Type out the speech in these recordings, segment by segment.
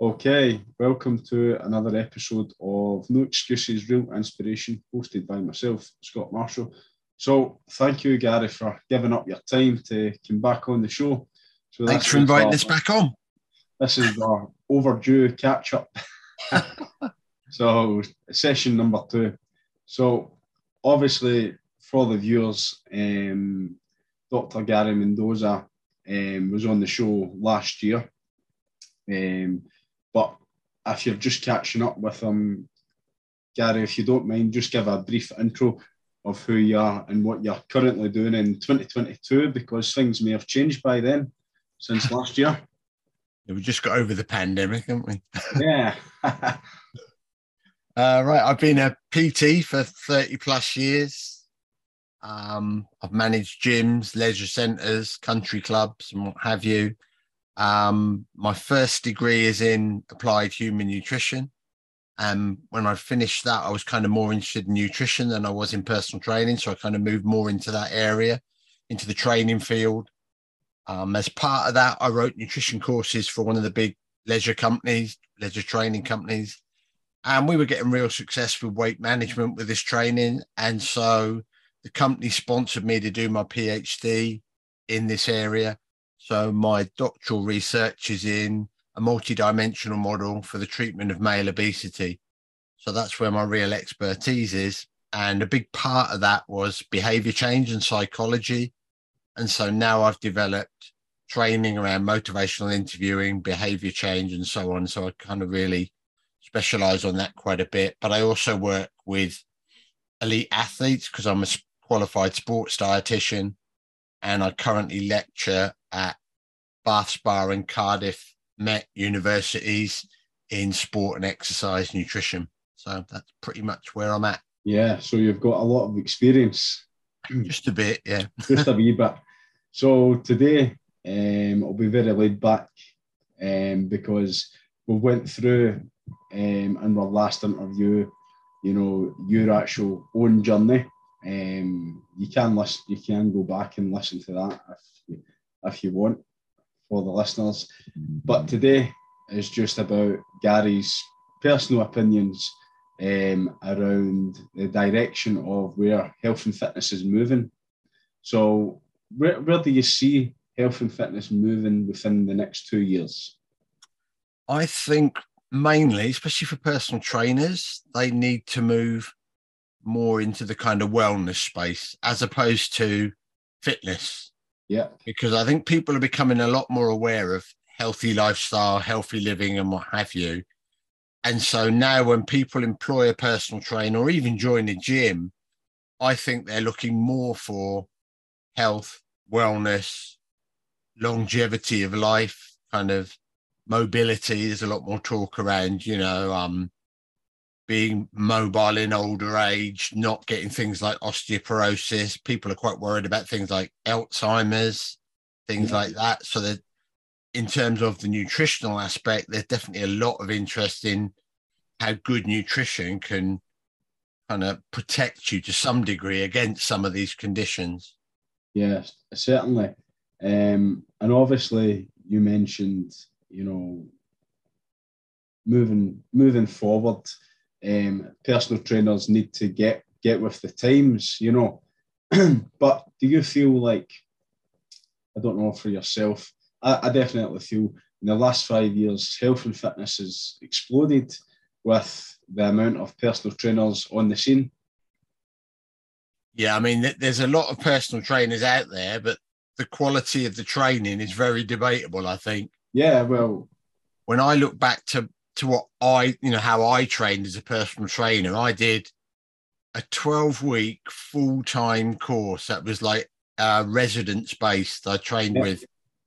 Okay, welcome to another episode of No Excuses, Real Inspiration, hosted by myself, Scott Marshall. So, thank you, Gary, for giving up your time to come back on the show. So Thanks for inviting our, us back on. This is our overdue catch up. so, session number two. So, obviously, for the viewers, um, Dr. Gary Mendoza um, was on the show last year. Um, but if you're just catching up with them, Gary, if you don't mind, just give a brief intro of who you are and what you're currently doing in 2022 because things may have changed by then since last year. Yeah, we just got over the pandemic, haven't we? Yeah. uh, right. I've been a PT for 30 plus years. Um, I've managed gyms, leisure centres, country clubs, and what have you. Um, my first degree is in applied human nutrition. And when I finished that, I was kind of more interested in nutrition than I was in personal training. So I kind of moved more into that area, into the training field. Um, as part of that, I wrote nutrition courses for one of the big leisure companies, leisure training companies. And we were getting real success with weight management with this training. And so the company sponsored me to do my PhD in this area. So my doctoral research is in a multi-dimensional model for the treatment of male obesity. So that's where my real expertise is. And a big part of that was behavior change and psychology. And so now I've developed training around motivational interviewing, behavior change, and so on. So I kind of really specialize on that quite a bit. But I also work with elite athletes because I'm a qualified sports dietitian and I currently lecture at Bath Spa and Cardiff Met universities in sport and exercise nutrition. So that's pretty much where I'm at. Yeah, so you've got a lot of experience. Just a bit, yeah. Just a wee bit. So today um, I'll be very laid back um, because we went through um, in our last interview, you know, your actual own journey. Um, you can listen, you can go back and listen to that if you, if you want for the listeners. But today is just about Gary's personal opinions um, around the direction of where health and fitness is moving. So, where, where do you see health and fitness moving within the next two years? I think mainly, especially for personal trainers, they need to move more into the kind of wellness space as opposed to fitness. Yeah. Because I think people are becoming a lot more aware of healthy lifestyle, healthy living, and what have you. And so now, when people employ a personal trainer or even join a gym, I think they're looking more for health, wellness, longevity of life, kind of mobility. There's a lot more talk around, you know, um, being mobile in older age, not getting things like osteoporosis. People are quite worried about things like Alzheimer's, things yeah. like that. So that in terms of the nutritional aspect, there's definitely a lot of interest in how good nutrition can kind of protect you to some degree against some of these conditions. Yes, certainly. Um, and obviously, you mentioned, you know, moving moving forward um, personal trainers need to get get with the times, you know. but do you feel like I don't know for yourself? I, I definitely feel in the last five years, health and fitness has exploded with the amount of personal trainers on the scene. Yeah, I mean, there's a lot of personal trainers out there, but the quality of the training is very debatable. I think. Yeah, well, when I look back to to what I, you know, how I trained as a personal trainer. I did a 12 week full time course that was like uh, residence based. I trained with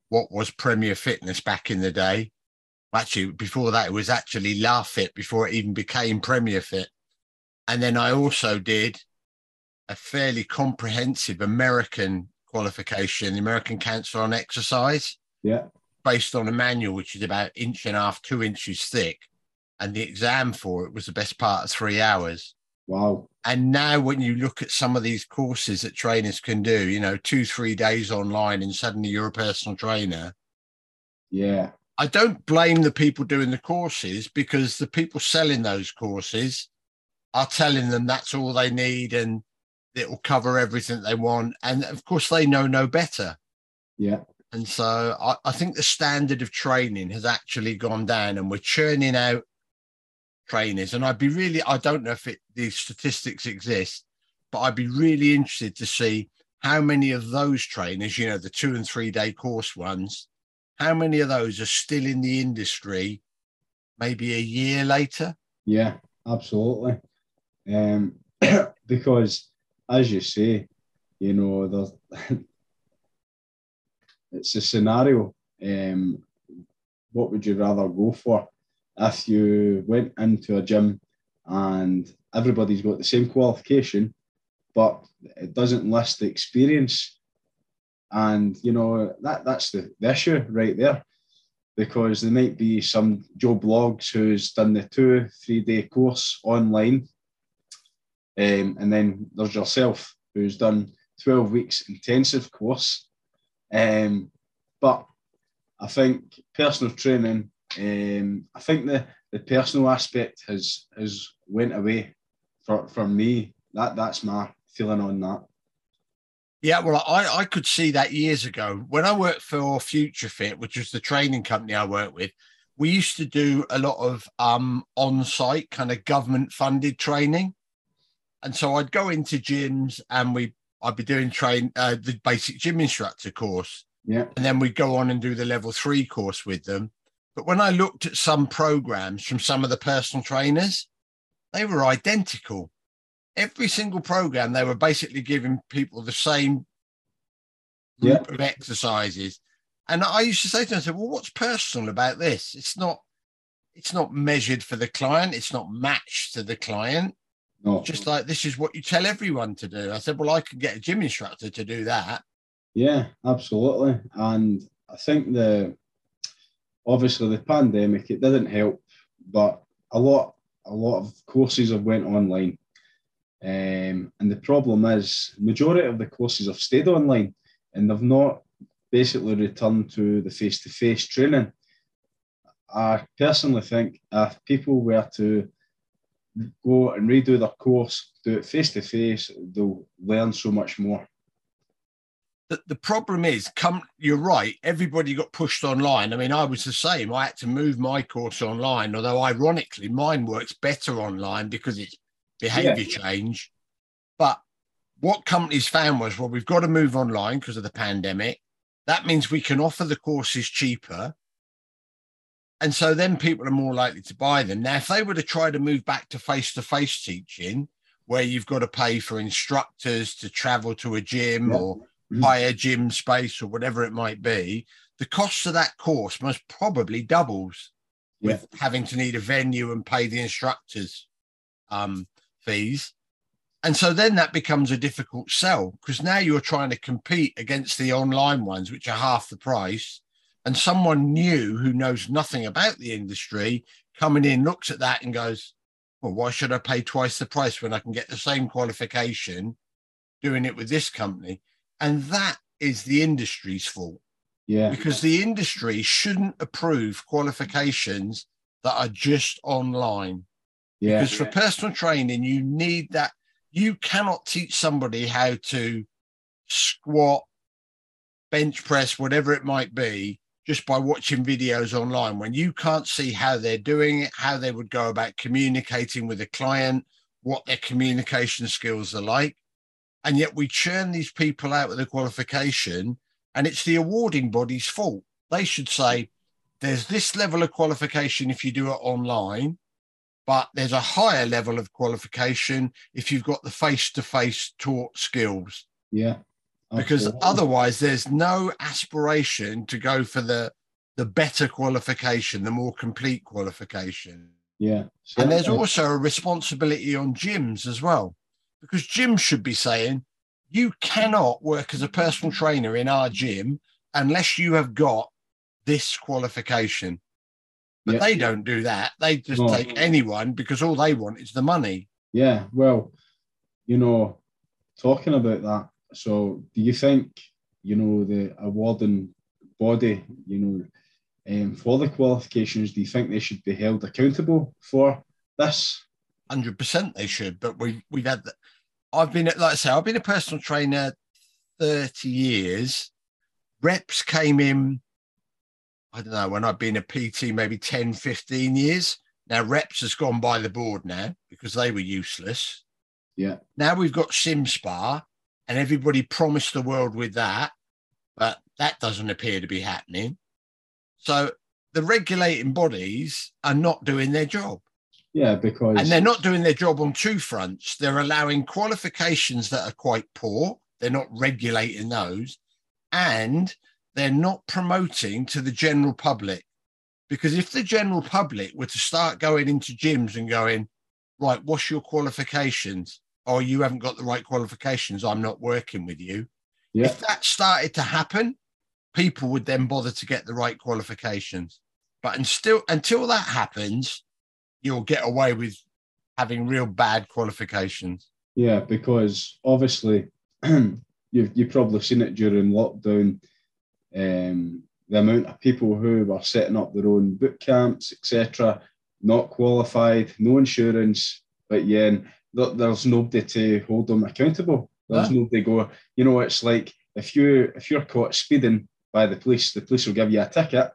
what was Premier Fitness back in the day. Actually, before that, it was actually La Fit before it even became Premier Fit. And then I also did a fairly comprehensive American qualification, the American Council on Exercise. Yeah based on a manual which is about inch and a half, two inches thick, and the exam for it was the best part of three hours. Wow. And now, when you look at some of these courses that trainers can do, you know, two, three days online, and suddenly you're a personal trainer. Yeah. I don't blame the people doing the courses because the people selling those courses are telling them that's all they need and it will cover everything they want. And of course, they know no better. Yeah. And so I, I think the standard of training has actually gone down and we're churning out trainers. And I'd be really, I don't know if it, these statistics exist, but I'd be really interested to see how many of those trainers, you know, the two and three day course ones, how many of those are still in the industry maybe a year later? Yeah, absolutely. Um, because as you say, you know, there's it's a scenario. Um, what would you rather go for? If you went into a gym and everybody's got the same qualification, but it doesn't list the experience. And you know that that's the, the issue right there, because there might be some Joe Bloggs who's done the two three day course online, um, and then there's yourself who's done twelve weeks intensive course. Um, but I think personal training, um, I think the, the personal aspect has has went away for, for me. That that's my feeling on that. Yeah, well, I, I could see that years ago when I worked for Future Fit, which was the training company I worked with. We used to do a lot of um, on-site kind of government-funded training, and so I'd go into gyms and we I'd be doing train uh, the basic gym instructor course, yeah, and then we'd go on and do the level three course with them. But when I looked at some programs from some of the personal trainers, they were identical. Every single program they were basically giving people the same group yeah. of exercises. And i used to say to them I said, well what's personal about this? It's not it's not measured for the client. It's not matched to the client no. just like this is what you tell everyone to do i said well i could get a gym instructor to do that yeah absolutely and i think the obviously the pandemic it didn't help but a lot a lot of courses have went online um, and the problem is, majority of the courses have stayed online and they've not basically returned to the face-to-face training. I personally think if people were to go and redo their course, do it face-to-face, they'll learn so much more. The, the problem is, come you're right. Everybody got pushed online. I mean, I was the same. I had to move my course online, although ironically, mine works better online because it's behavior yeah. change. But what companies found was, well, we've got to move online because of the pandemic. That means we can offer the courses cheaper. And so then people are more likely to buy them. Now, if they were to try to move back to face to face teaching, where you've got to pay for instructors to travel to a gym yeah. or mm-hmm. hire gym space or whatever it might be, the cost of that course most probably doubles yeah. with having to need a venue and pay the instructors. Um, fees. And so then that becomes a difficult sell because now you're trying to compete against the online ones, which are half the price. And someone new who knows nothing about the industry coming in looks at that and goes, Well, why should I pay twice the price when I can get the same qualification doing it with this company? And that is the industry's fault. Yeah. Because the industry shouldn't approve qualifications that are just online. Yeah. Because for personal training, you need that. You cannot teach somebody how to squat, bench press, whatever it might be, just by watching videos online when you can't see how they're doing it, how they would go about communicating with a client, what their communication skills are like. And yet we churn these people out with a qualification, and it's the awarding body's fault. They should say, there's this level of qualification if you do it online but there's a higher level of qualification if you've got the face-to-face taught skills. Yeah. Because otherwise there's no aspiration to go for the the better qualification, the more complete qualification. Yeah. and there's uh, also a responsibility on gyms as well. Because gyms should be saying, you cannot work as a personal trainer in our gym unless you have got this qualification. But yeah. they don't do that. They just no. take anyone because all they want is the money. Yeah. Well, you know, talking about that. So, do you think, you know, the awarding body, you know, um, for the qualifications, do you think they should be held accountable for this? Hundred percent, they should. But we we've had that. I've been like I say, I've been a personal trainer thirty years. Reps came in. I don't know when I've been a PT, maybe 10, 15 years. Now reps has gone by the board now because they were useless. Yeah. Now we've got CIMSPA, and everybody promised the world with that, but that doesn't appear to be happening. So the regulating bodies are not doing their job. Yeah, because And they're not doing their job on two fronts. They're allowing qualifications that are quite poor, they're not regulating those, and they're not promoting to the general public. Because if the general public were to start going into gyms and going, right, what's your qualifications? Oh, you haven't got the right qualifications. I'm not working with you. yeah, If that started to happen, people would then bother to get the right qualifications. But until until that happens, you'll get away with having real bad qualifications. yeah, because obviously you've you've probably seen it during lockdown. Um, the amount of people who were setting up their own boot camps, etc., not qualified, no insurance, but yeah, there's nobody to hold them accountable. There's ah. nobody go. You know, it's like if you if you're caught speeding by the police, the police will give you a ticket.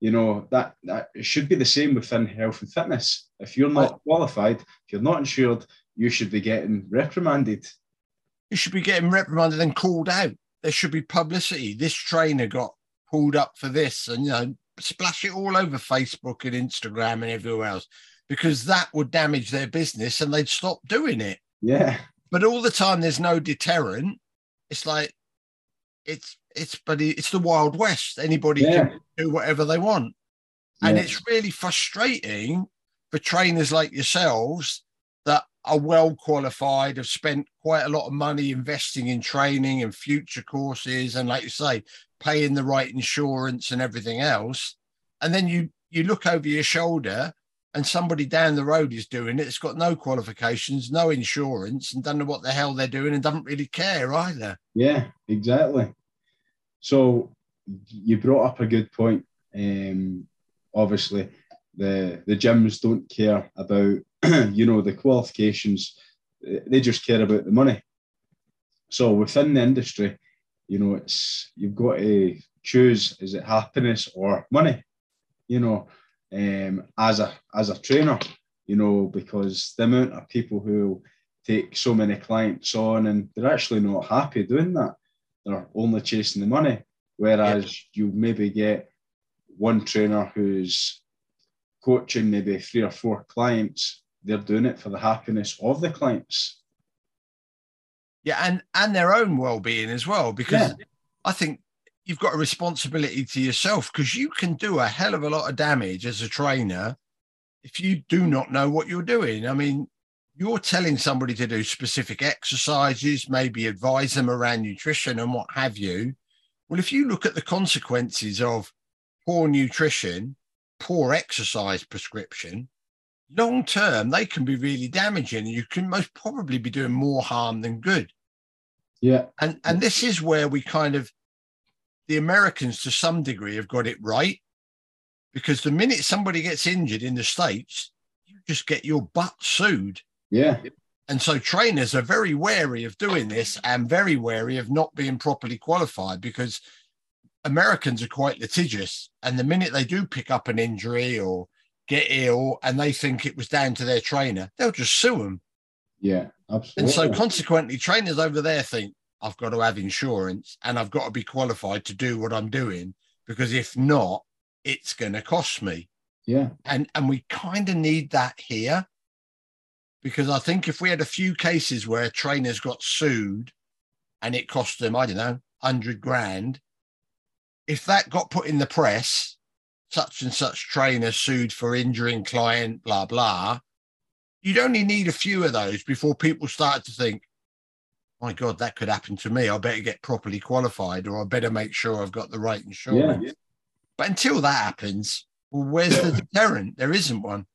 You know that that it should be the same within health and fitness. If you're not qualified, if you're not insured, you should be getting reprimanded. You should be getting reprimanded and called out. There should be publicity. This trainer got pulled up for this, and you know, splash it all over Facebook and Instagram and everywhere else, because that would damage their business and they'd stop doing it. Yeah, but all the time there's no deterrent. It's like it's it's but it's the wild west. Anybody Yeah. can do whatever they want, and it's really frustrating for trainers like yourselves that are well qualified, have spent quite a lot of money investing in training and future courses, and like you say, paying the right insurance and everything else, and then you you look over your shoulder and somebody down the road is doing it. It's got no qualifications, no insurance, and don't know what the hell they're doing and doesn't really care either. Yeah, exactly. So you brought up a good point. Um, obviously, the the gyms don't care about you know the qualifications; they just care about the money. So within the industry, you know, it's you've got to choose: is it happiness or money? You know, um, as a as a trainer, you know, because the amount of people who take so many clients on and they're actually not happy doing that they're only chasing the money. Whereas you maybe get one trainer who's coaching maybe three or four clients, they're doing it for the happiness of the clients. Yeah, and and their own well-being as well, because Yeah. I think you've got a responsibility to yourself because you can do a hell of a lot of damage as a trainer if you do not know what you're doing. I mean, you're telling somebody to do specific exercises, maybe advise them around nutrition and what have you. Well, if you look at the consequences of poor nutrition, poor exercise prescription, long term, they can be really damaging. You can most probably be doing more harm than good Yeah, and and this is where we kind of the americans to some degree have got it right. Because the minute somebody gets injured in the states you just get your butt sued. Yeah, and so trainers are very wary of doing this and very wary of not being properly qualified because americans are quite litigious. And the minute they do pick up an injury or get ill and they think it was down to their trainer they'll just sue them yeah, absolutely. and so, consequently, trainers over there think I've got to have insurance and I've got to be qualified to do what I'm doing because if not, it's going to cost me. yeah, And and we kind of need that here because I think if we had a few cases where trainers got sued and it cost them, I don't know, hundred grand, if that got put in the press, such and such trainer sued for injuring client, blah blah. You'd only need a few of those before people start to think, my God, that could happen to me. I better get properly qualified or I better make sure I've got the right insurance. yeah, But until that happens, well, where's the deterrent? There isn't one.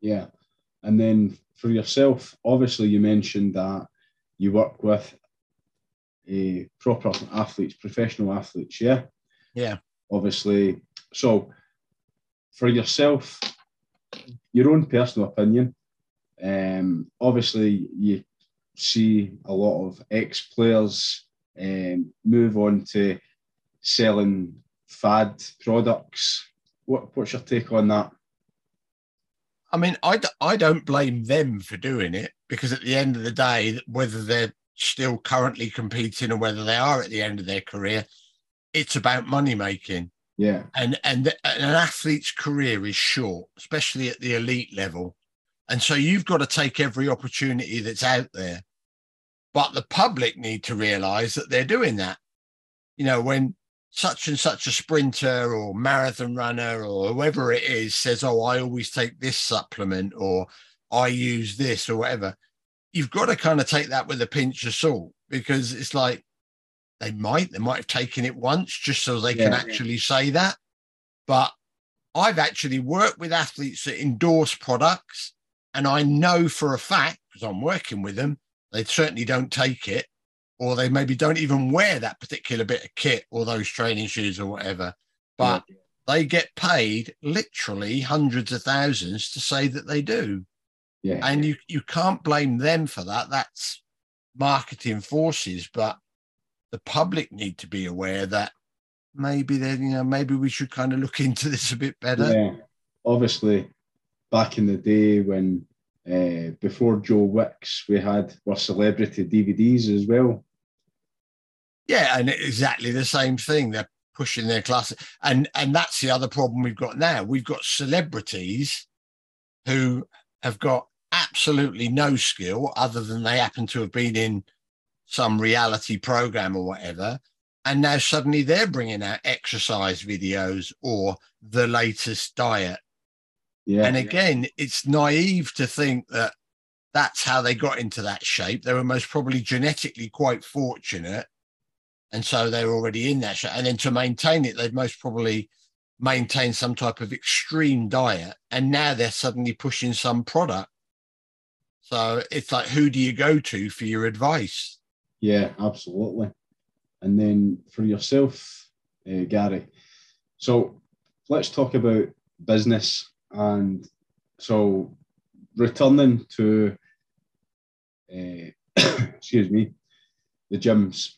yeah. And then for yourself, obviously, you mentioned that you work with a proper athletes, professional athletes. Yeah, Yeah. obviously. So for yourself, your own personal opinion. Um, obviously, you see a lot of ex players um, move on to selling fad products. What, what's your take on that? I mean, I d- I don't blame them for doing it because at the end of the day, whether they're still currently competing or whether they are at the end of their career, it's about money making. Yeah. And and, the, and an athlete's career is short, especially at the elite level. And so you've got to take every opportunity that's out there. But the public need to realize that they're doing that. You know, when such and such a sprinter or marathon runner or whoever it is says, Oh, I always take this supplement or I use this or whatever, you've got to kind of take that with a pinch of salt because it's like they might, they might have taken it once just so they yeah, can actually yeah. say that. But I've actually worked with athletes that endorse products, and I know for a fact because I'm working with them, they certainly don't take it or they maybe don't even wear that particular bit of kit or those training shoes or whatever. But yeah. they get paid literally hundreds of thousands to say that they do. Yeah. And you, you can't blame them for that. That's marketing forces, but the public need to be aware that maybe then, you know, maybe we should kind of look into this a bit better. Yeah. Obviously, back in the day when uh, before Joe Wicks, we had our celebrity DVDs as well. Yeah, and exactly the same thing. They're pushing their class, and and that's the other problem we've got now. We've got celebrities who have got absolutely no skill other than they happen to have been in some reality program or whatever. And now suddenly they're bringing out exercise videos or the latest diet. Yeah. And again, it's naive to think that that's how they got into that shape. They were most probably genetically quite fortunate and so they're already in that shape. And then to maintain it, they've most probably maintained some type of extreme diet, and now they're suddenly pushing some product. So it's like, who do you go to for your advice? Yeah, absolutely. And then for yourself, uh, Gary. So let's talk about business. And so returning to, uh, excuse me, the gyms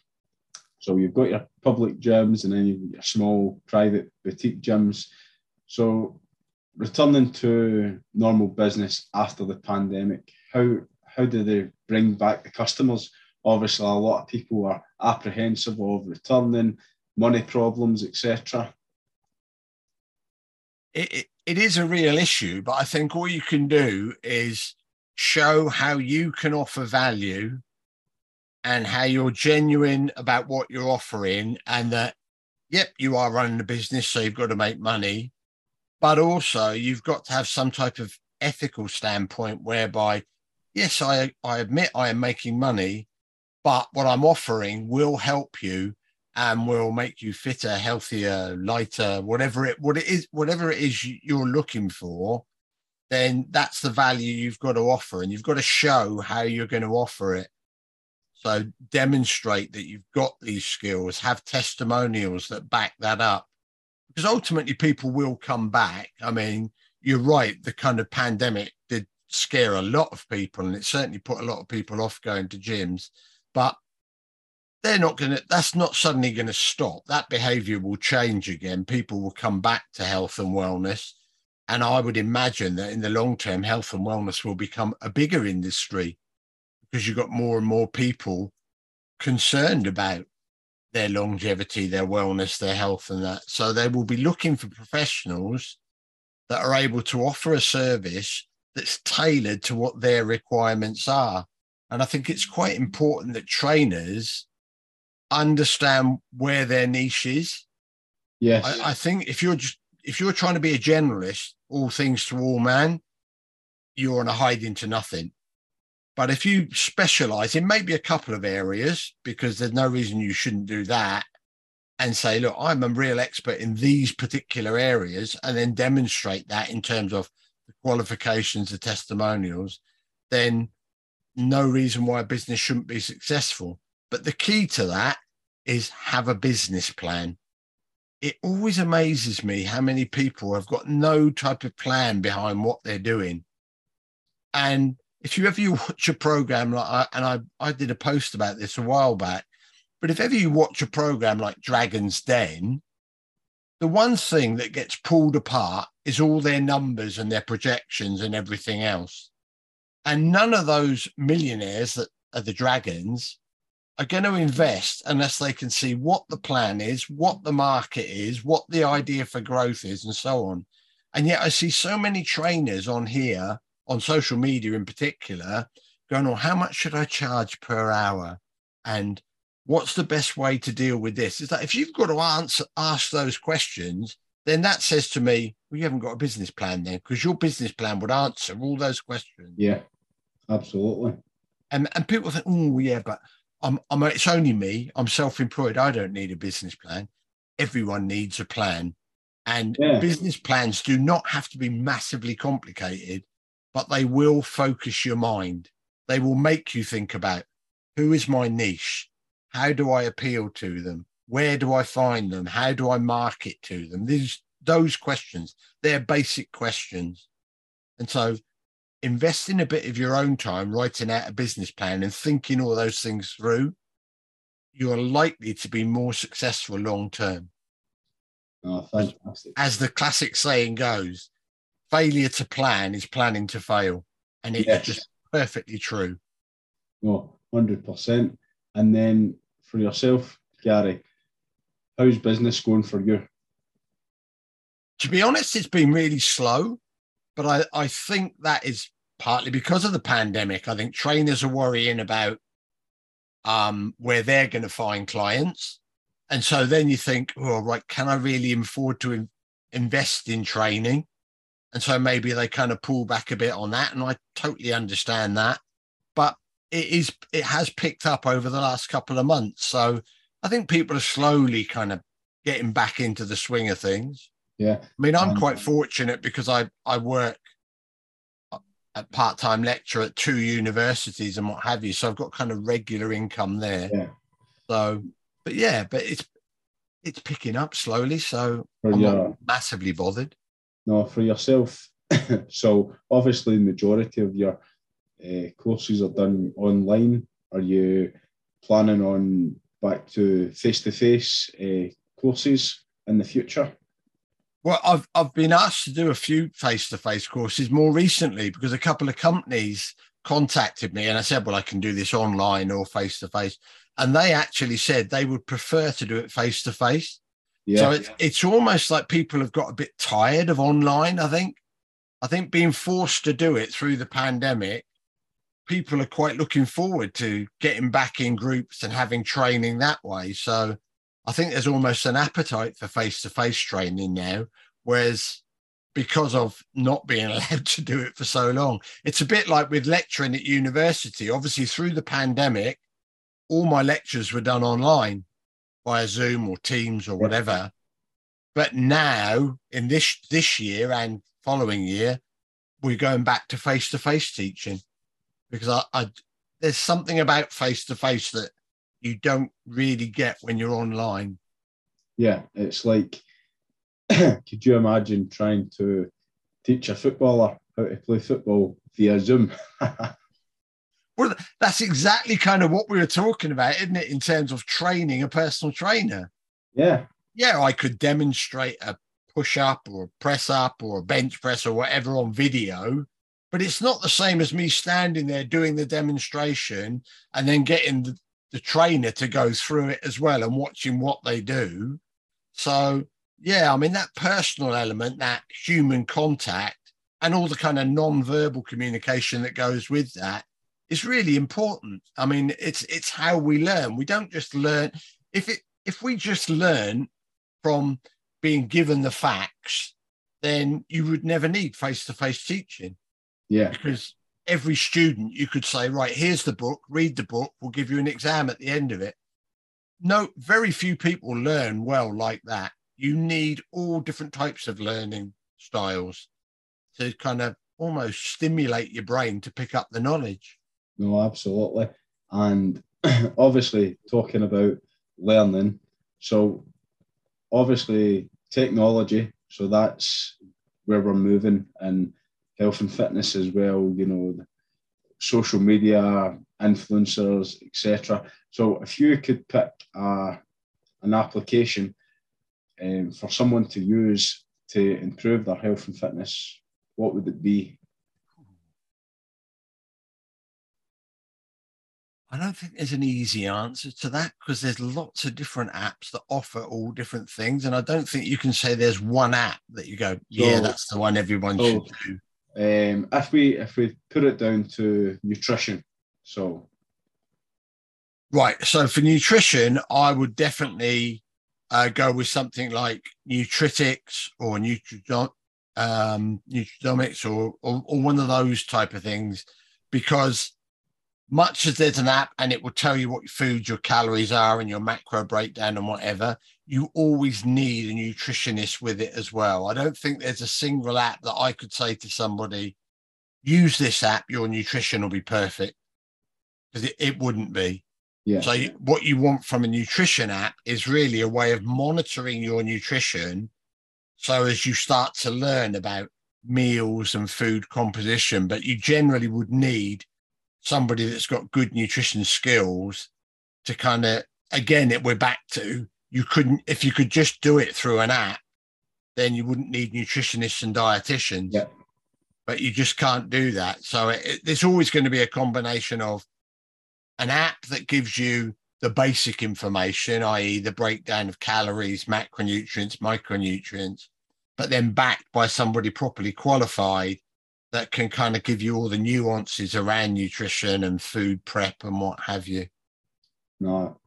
so you've got your public gyms and then you've your small private boutique gyms. So returning to normal business after the pandemic, how how do they bring back the customers? Obviously, a lot of people are apprehensive of returning, money problems, etc. It, it, it is a real issue, but I think all you can do is show how you can offer value and how you're genuine about what you're offering and that yep you are running a business so you've got to make money. But also you've got to have some type of ethical standpoint whereby yes i i admit i am making money but what i'm offering will help you and will make you fitter healthier lighter whatever it what it is whatever it is you're looking for then that's the value you've got to offer and you've got to show how you're going to offer it so demonstrate that you've got these skills, have testimonials that back that up. Because ultimately people will come back. I mean, you're right, the kind of pandemic did scare a lot of people and it certainly put a lot of people off going to gyms. But they're not going to, that's not suddenly going to stop. That behavior will change again. People will come back to health and wellness. And I would imagine that in the long term, health and wellness will become a bigger industry because you've got more and more people concerned about their longevity, their wellness, their health, and that. So they will be looking for professionals that are able to offer a service that's tailored to what their requirements are. And I think it's quite important that trainers understand where their niche is. Yes. I, I think if you're just if you're trying to be a generalist, all things to all man, you're on a hide into nothing. But if you specialize in maybe a couple of areas, because there's no reason you shouldn't do that, and say, look, I'm a real expert in these particular areas, and then demonstrate that in terms of the qualifications, the testimonials, then no reason why a business shouldn't be successful. But the key to that is have a business plan. it always amazes me how many people have got no type of plan behind what they're doing. And if you ever you watch a program like I, and I, I did a post about this a while back, but if ever you watch a program like Dragon's Den, the one thing that gets pulled apart is all their numbers and their projections and everything else. And none of those millionaires that are the dragons are going to invest unless they can see what the plan is, what the market is, what the idea for growth is, and so on. And yet I see so many trainers on here, on social media in particular, going, on, oh, how much should I charge per hour? And what's the best way to deal with this? Is that if you've got to answer ask those questions, then that says to me, well, you haven't got a business plan then, because your business plan would answer all those questions. Yeah, absolutely. And and people think, oh yeah, but I'm, I'm it's only me. I'm self-employed. I don't need a business plan. Everyone needs a plan. And yeah. business plans do not have to be massively complicated, but they will focus your mind. They will make you think about who is my niche? How do I appeal to them? Where do I find them? How do I market to them? These those questions, they're basic questions. And so investing a bit of your own time writing out a business plan and thinking all those things through, you are likely to be more successful long term. Oh, fantastic. As the classic saying goes, failure to plan is planning to fail. And it's yes. just perfectly true. No, 100%. And then for yourself, Gary, how's business going for you? To be honest, it's been really slow, but I, I think that is partly because of the pandemic. I think trainers are worrying about um, where they're going to find clients. And so then you think, oh, right, can I really afford to in- invest in training? And so maybe they kind of pull back a bit on that. And I totally understand that. But it is it has picked up over the last couple of months. So I think people are slowly kind of getting back into the swing of things. Yeah. I mean, I'm um, quite fortunate because I I work a part-time lecturer at two universities and what have you. So I've got kind of regular income there. Yeah. So, but yeah, but it's it's picking up slowly. So I'm your, not massively bothered. No, for yourself. so obviously, the majority of your uh, courses are done online. Are you planning on back to face-to-face uh, courses in the future? Well, I've I've been asked to do a few face-to-face courses more recently because a couple of companies contacted me and I said, well, I can do this online or face-to-face. And they actually said they would prefer to do it face-to-face. Yeah. So it's it's almost like people have got a bit tired of online, I think. I think being forced to do it through the pandemic, people are quite looking forward to getting back in groups and having training that way. So I think there's almost an appetite for face to face training now, whereas because of not being allowed to do it for so long, it's a bit like with lecturing at university. Obviously, through the pandemic, all my lectures were done online via Zoom or Teams or whatever. But now, in this this year and following year, we're going back to face to face teaching because I, I there's something about face to face that you don't really get when you're online. Yeah, it's like, could you imagine trying to teach a footballer how to play football via Zoom? well, that's exactly kind of what we were talking about, isn't it, in terms of training a personal trainer? Yeah. Yeah, I could demonstrate a push up or a press up or a bench press or whatever on video but it's not the same as me standing there doing the demonstration and then getting the, the trainer to go through it as well and watching what they do. So, yeah, I mean, that personal element, that human contact, and all the kind of non-verbal communication that goes with that is really important. I mean, it's it's how we learn. We don't just learn if it if we just learn from being given the facts, then you would never need face-to-face teaching. Yeah. Because every student you could say, right, here's the book, read the book, we'll give you an exam at the end of it. No, very few people learn well like that. You need all different types of learning styles to kind of almost stimulate your brain to pick up the knowledge. No, absolutely. And obviously, talking about learning, so obviously technology. So that's where we're moving, and health and fitness as well. You know, social media, influencers, etc. So if you could pick uh, an application um, for someone to use to improve their health and fitness, what would it be? I don't think there's an easy answer to that because there's lots of different apps that offer all different things. And I don't think you can say there's one app that you go, yeah, so, that's the one everyone so, should do. Um, if we if we put it down to nutrition, so right. So for nutrition, I would definitely uh, go with something like Nutritics or Nutridom, um, or, or or one of those type of things because much as there's an app and it will tell you what your food, your calories are, and your macro breakdown and whatever, you always need a nutritionist with it as well. I don't think there's a single app that I could say to somebody, use this app, your nutrition will be perfect. Because it, it wouldn't be. Yeah. So, what you want from a nutrition app is really a way of monitoring your nutrition. So, as you start to learn about meals and food composition, but you generally would need somebody that's got good nutrition skills to kind of again it we're back to you couldn't if you could just do it through an app then you wouldn't need nutritionists and dietitians. Yeah. but you just can't do that. So it, it, there's always going to be a combination of an app that gives you the basic information i.e the breakdown of calories macronutrients micronutrients but then backed by somebody properly qualified that can kind of give you all the nuances around nutrition and food prep and what have you. No,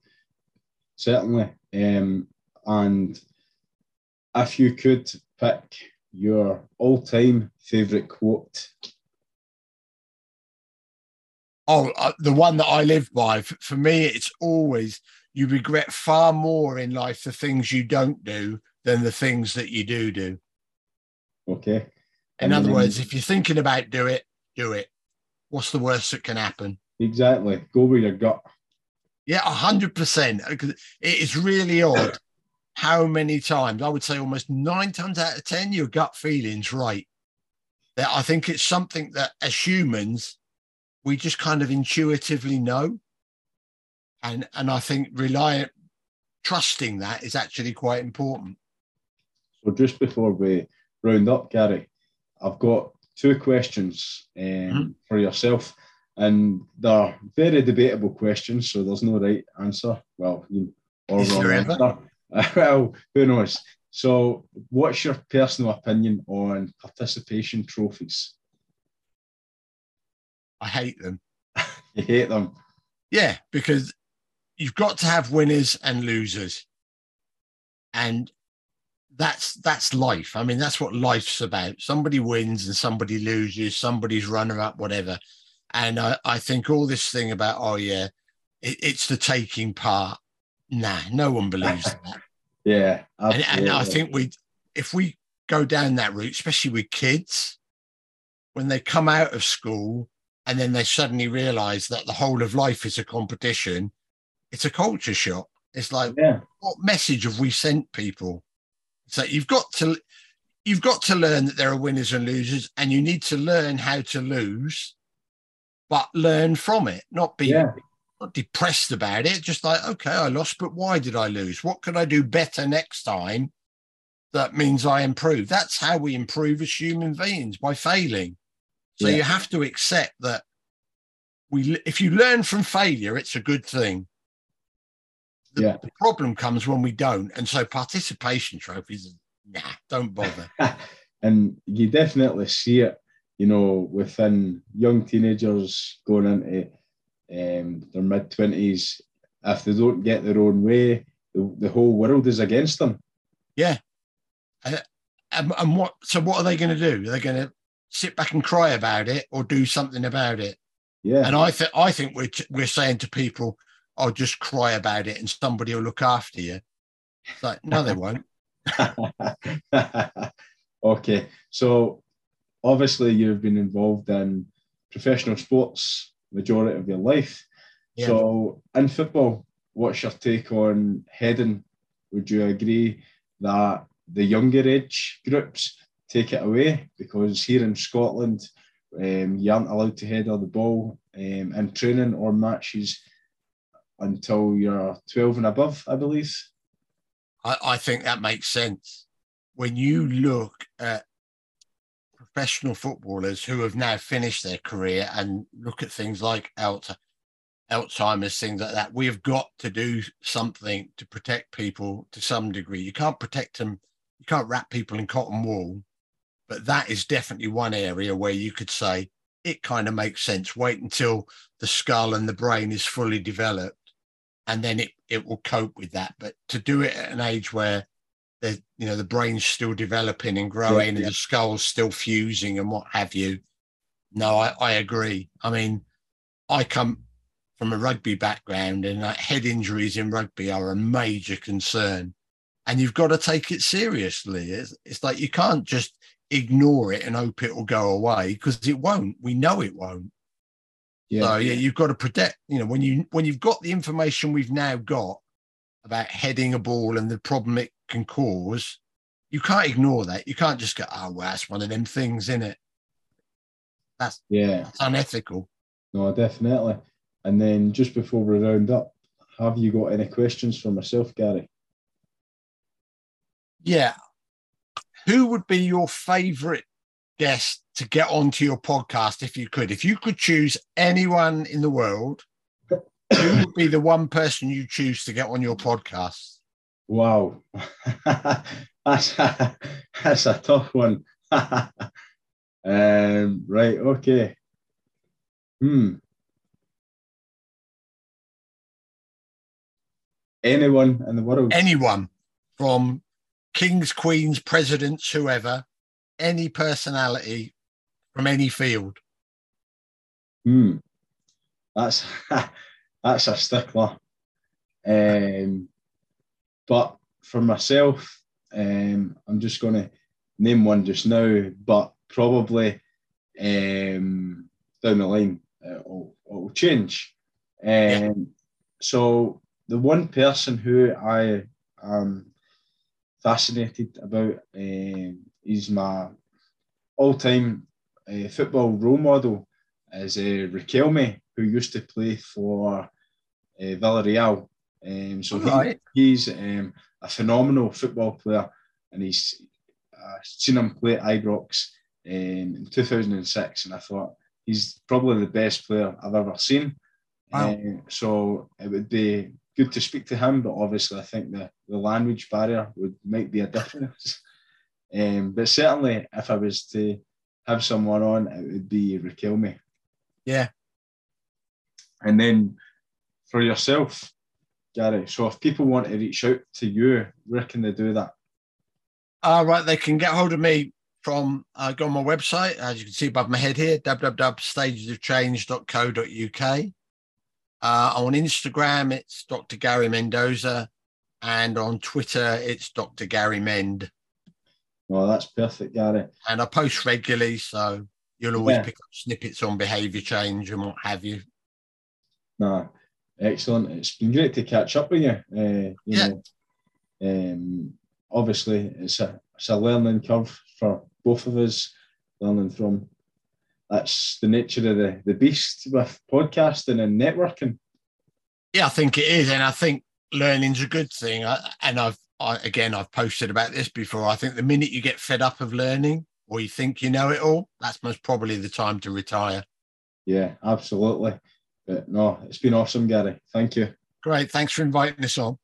certainly. Um, and if you could pick your all time favourite quote. Oh, uh, the one that I live by. For me, it's always you regret far more in life the things you don't do than the things that you do do. Okay. In other words, if you're thinking about do it, do it. What's the worst that can happen? Exactly. Go with your gut. Yeah, hundred percent. It is really odd how many times I would say almost nine times out of ten your gut feelings right. That I think it's something that as humans we just kind of intuitively know, and and I think relying trusting that is actually quite important. So just before we round up, Gary, I've got two questions um, mm-hmm. for yourself, and they're very debatable questions, so there's no right answer. Well, you, or wrong answer. well, who knows? So, what's your personal opinion on participation trophies? I hate them. you hate them? Yeah, because you've got to have winners and losers. And that's that's life. I mean, that's what life's about. Somebody wins and somebody loses, somebody's runner up, whatever. And I, I think all this thing about, oh yeah, it, it's the taking part. Nah, no one believes that. yeah. And, and, I think we if we go down that route, especially with kids, when they come out of school and then they suddenly realize that the whole of life is a competition, it's a culture shock. It's like, yeah. what message have we sent people? So you've got to you've got to learn that there are winners and losers, and you need to learn how to lose, but learn from it, not be yeah. not depressed about it. Just like, okay, I lost, but why did I lose? What can I do better next time? That means I improve. That's how we improve as human beings by failing. So yeah. you have to accept that we if you learn from failure, it's a good thing. The, yeah. the problem comes when we don't. And so participation trophies, nah, don't bother. and you definitely see it, you know, within young teenagers going into um, their mid 20s. If they don't get their own way, the, the whole world is against them. Yeah. Uh, and, and what? So what are they going to do? Are they going to sit back and cry about it, or do something about it? Yeah. And I think I think we're we're saying to people, I'll just cry about it and somebody will look after you. It's like, no, they won't. okay. So obviously you've been involved in professional sports majority of your life. Yeah. So in football, what's your take on heading? Would you agree that the younger age groups take it away because here in Scotland, um, you aren't allowed to head on the ball um, in training or matches until you're 12 and above, I believe. I, I think that makes sense. When you look at professional footballers who have now finished their career and look at things like Alta, Alzheimer's, things like that, we have got to do something to protect people to some degree. You can't protect them, you can't wrap people in cotton wool, but that is definitely one area where you could say it kind of makes sense. Wait until the skull and the brain is fully developed, and then it, it will cope with that. But to do it at an age where the you know the brain's still developing and growing yeah, and the skull's still fusing and what have you. No, I, I agree. I mean, I come from a rugby background and like head injuries in rugby are a major concern and you've got to take it seriously it's, it's like you can't just ignore it and hope it will go away because it won't we know it won't yeah. so yeah you've got to protect you know when you when you've got the information we've now got about heading a ball and the problem it can cause you can't ignore that you can't just go oh well that's one of them things in it that's yeah that's unethical no definitely and then just before we round up, have you got any questions for myself, Gary? Yeah. Who would be your favourite guest to get onto your podcast if you could? If you could choose anyone in the world, who would be the one person you choose to get on your podcast? Wow. that's, a, that's a tough one. um, right, okay. Hmm. anyone in the world. Anyone from kings, queens, presidents, whoever, any personality from any field. Hmm. That's that's a stickler. Um, but for myself, um, I'm just going to name one just now, but probably um, down the line uh, it'll, it'll change. Um, yeah. So the one person who I am fascinated about uh, is my all-time uh, football role model is uh, Riquelme, who used to play for uh, Villarreal. Um, so he, he's um, a phenomenal football player, and he's uh, seen him play at Ibrox um, in 2006, and I thought he's probably the best player I've ever seen. Wow. Uh, so it would be good to speak to him, but obviously I think the, the language barrier would might be a difference. um, but certainly, if I was to have someone on, it would be Riquelme. Yeah. And then for yourself, Gary. So if people want to reach out to you, where can they do that? All uh, right, they can get hold of me from uh, go on my website, as you can see above my head here, www.stagesofchange.co.uk. Uh, on Instagram, it's Dr. Gary Mendoza, and on Twitter, it's Dr. Gary Mend. Well, that's perfect, Gary. And I post regularly, so you'll always yeah. pick up snippets on behaviour change and what have you. No, excellent. It's been great to catch up with you. Uh, you yeah. Know, um, obviously, it's a it's a learning curve for both of us, learning from that's the nature of the, the beast with podcasting and networking. Yeah, I think it is, and I think learning's a good thing. I, and I've I, again, I've posted about this before. I think the minute you get fed up of learning or you think you know it all, that's most probably the time to retire. Yeah, absolutely. But no, it's been awesome, Gary. Thank you. Great. Thanks for inviting us on.